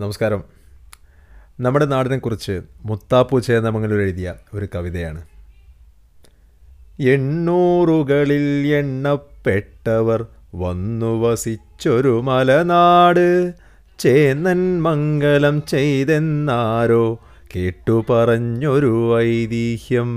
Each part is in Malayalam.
നമസ്കാരം. നമ്മുടെ നാടിനെക്കുറിച്ച് മുത്താപ്പു ചേന്നമംഗലൂർ എഴുതിയ ഒരു കവിതയാണ്. എണ്ണൂറുകളിൽ എണ്ണപ്പെട്ടവർ വന്നു വസിച്ചൊരു മലനാട്. ചേന്നൻ മംഗലം ചെയ്തെന്നാരോ കേട്ടു പറഞ്ഞൊരു ഐതിഹ്യം.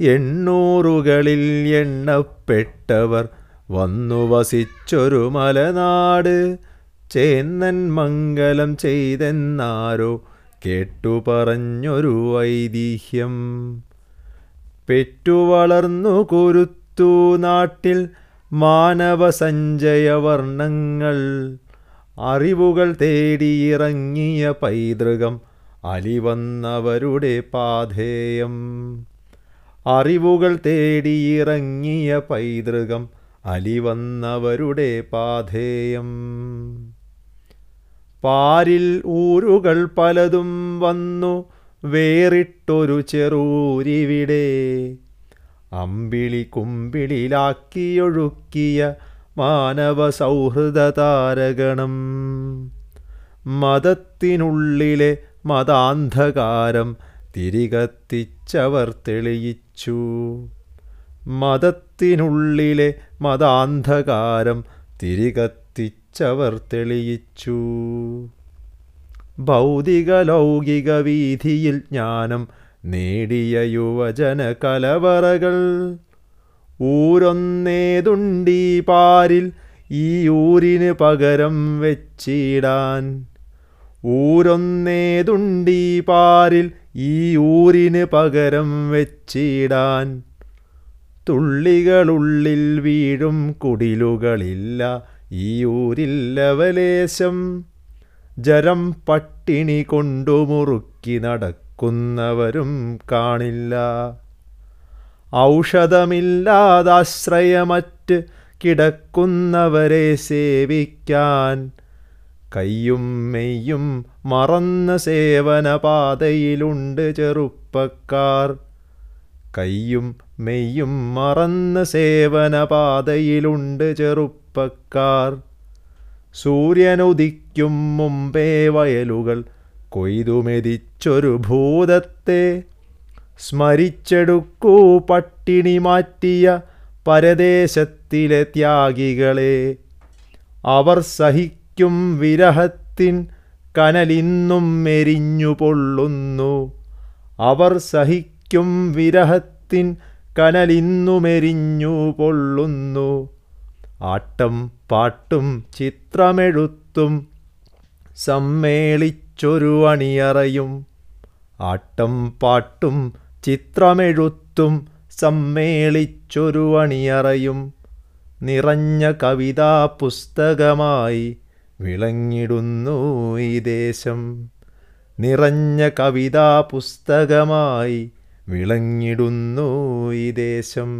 എണ്ണൂറുകളിൽ എണ്ണപ്പെട്ടവർ വന്നു വസിച്ചൊരു മലനാട്. ചേന്നൻ മംഗലം ചെയ്തെന്നാരോ കേട്ടു പറഞ്ഞൊരു ഐതിഹ്യം. പെറ്റുവളർന്നു കുരുത്തു നാട്ടിൽ മാനവ സഞ്ചയവർണങ്ങൾ. അറിവുകൾ തേടിയിറങ്ങിയ പൈതൃകം അലിവന്നവരുടെ പാധേയം. അറിവുകൾ തേടിയിറങ്ങിയ പൈതൃകം അലിവന്നവരുടെ പാധേയം. പാരിൽ ഊരുകൾ പലതും വന്നു വേറിട്ടൊരു ചെറൂരിവിടെ. അമ്പിളി കുമ്പിളിലാക്കിയൊഴുക്കിയ മാനവ സൗഹൃദ താരഗണം മതത്തിനുള്ളിലെ മതാന്ധകാരം തിരികത്തിച്ചവർ തെളിയിച്ചു. മതത്തിനുള്ളിലെ മതാന്ധകാരം തിരികത്തിച്ചവർ തെളിയിച്ചു. ഭൗതിക ലൗകിക വീതിയിൽ ജ്ഞാനം നേടിയ യുവജന കലവറകൾ. ഊരൊന്നേതുണ്ടീ പാരിൽ ഈ ഊരിന് പകരം വെച്ചിടാൻ. ഊരൊന്നേതുണ്ടീ പാരിൽ ഈ ഊരിന് പകരം വെച്ചിടാൻ. തുള്ളികളുള്ളിൽ വീഴും കുടിലുകളില്ല ഈ ഊരില്ലവലേശം ജരം പട്ടിണി കൊണ്ടു മുറുക്കി നടക്കുന്നവരും കാണില്ല. ഔഷധമില്ലാതാശ്രയമറ്റ് കിടക്കുന്നവരെ സേവിക്കാൻ കയ്യും മെയ്യും മറന്ന സേവന പാതയിലുണ്ട് ചെറുപ്പക്കാർ. കയ്യും മെയ്യും മറന്ന സേവന പാതയിലുണ്ട് ചെറുപ്പക്കാർ സൂര്യനുദിക്കും മുമ്പേ വയലുകൾ കൊയ്തുമെതിച്ചൊരു ഭൂതത്തെ. സ്മരിച്ചെടുക്കൂ പട്ടിണി മാറ്റിയ പരദേശത്തിലെ ത്യാഗികളെ. അവർ സഹിക്കും വിരഹത്തിൻ കനലിന്നും മെരിഞ്ഞു പൊള്ളുന്നു അവർ സഹിക്കും വിരഹത്തിൻ കനലിന്നു മെരിഞ്ഞു പൊള്ളുന്നു ആട്ടം പാട്ടും ചിത്രമെഴുത്തും സമ്മേളിച്ചൊരു അണിയറയും. ആട്ടം പാട്ടും ചിത്രമെഴുത്തും സമ്മേളിച്ചൊരു അണിയറയും. നിറഞ്ഞ കവിതാ പുസ്തകമായി വിളങ്ങിടുന്നു ഈ ദേശം. നിറഞ്ഞ കവിതാ പുസ്തകമായി വിളങ്ങിടുന്നു ഈ ദേശം.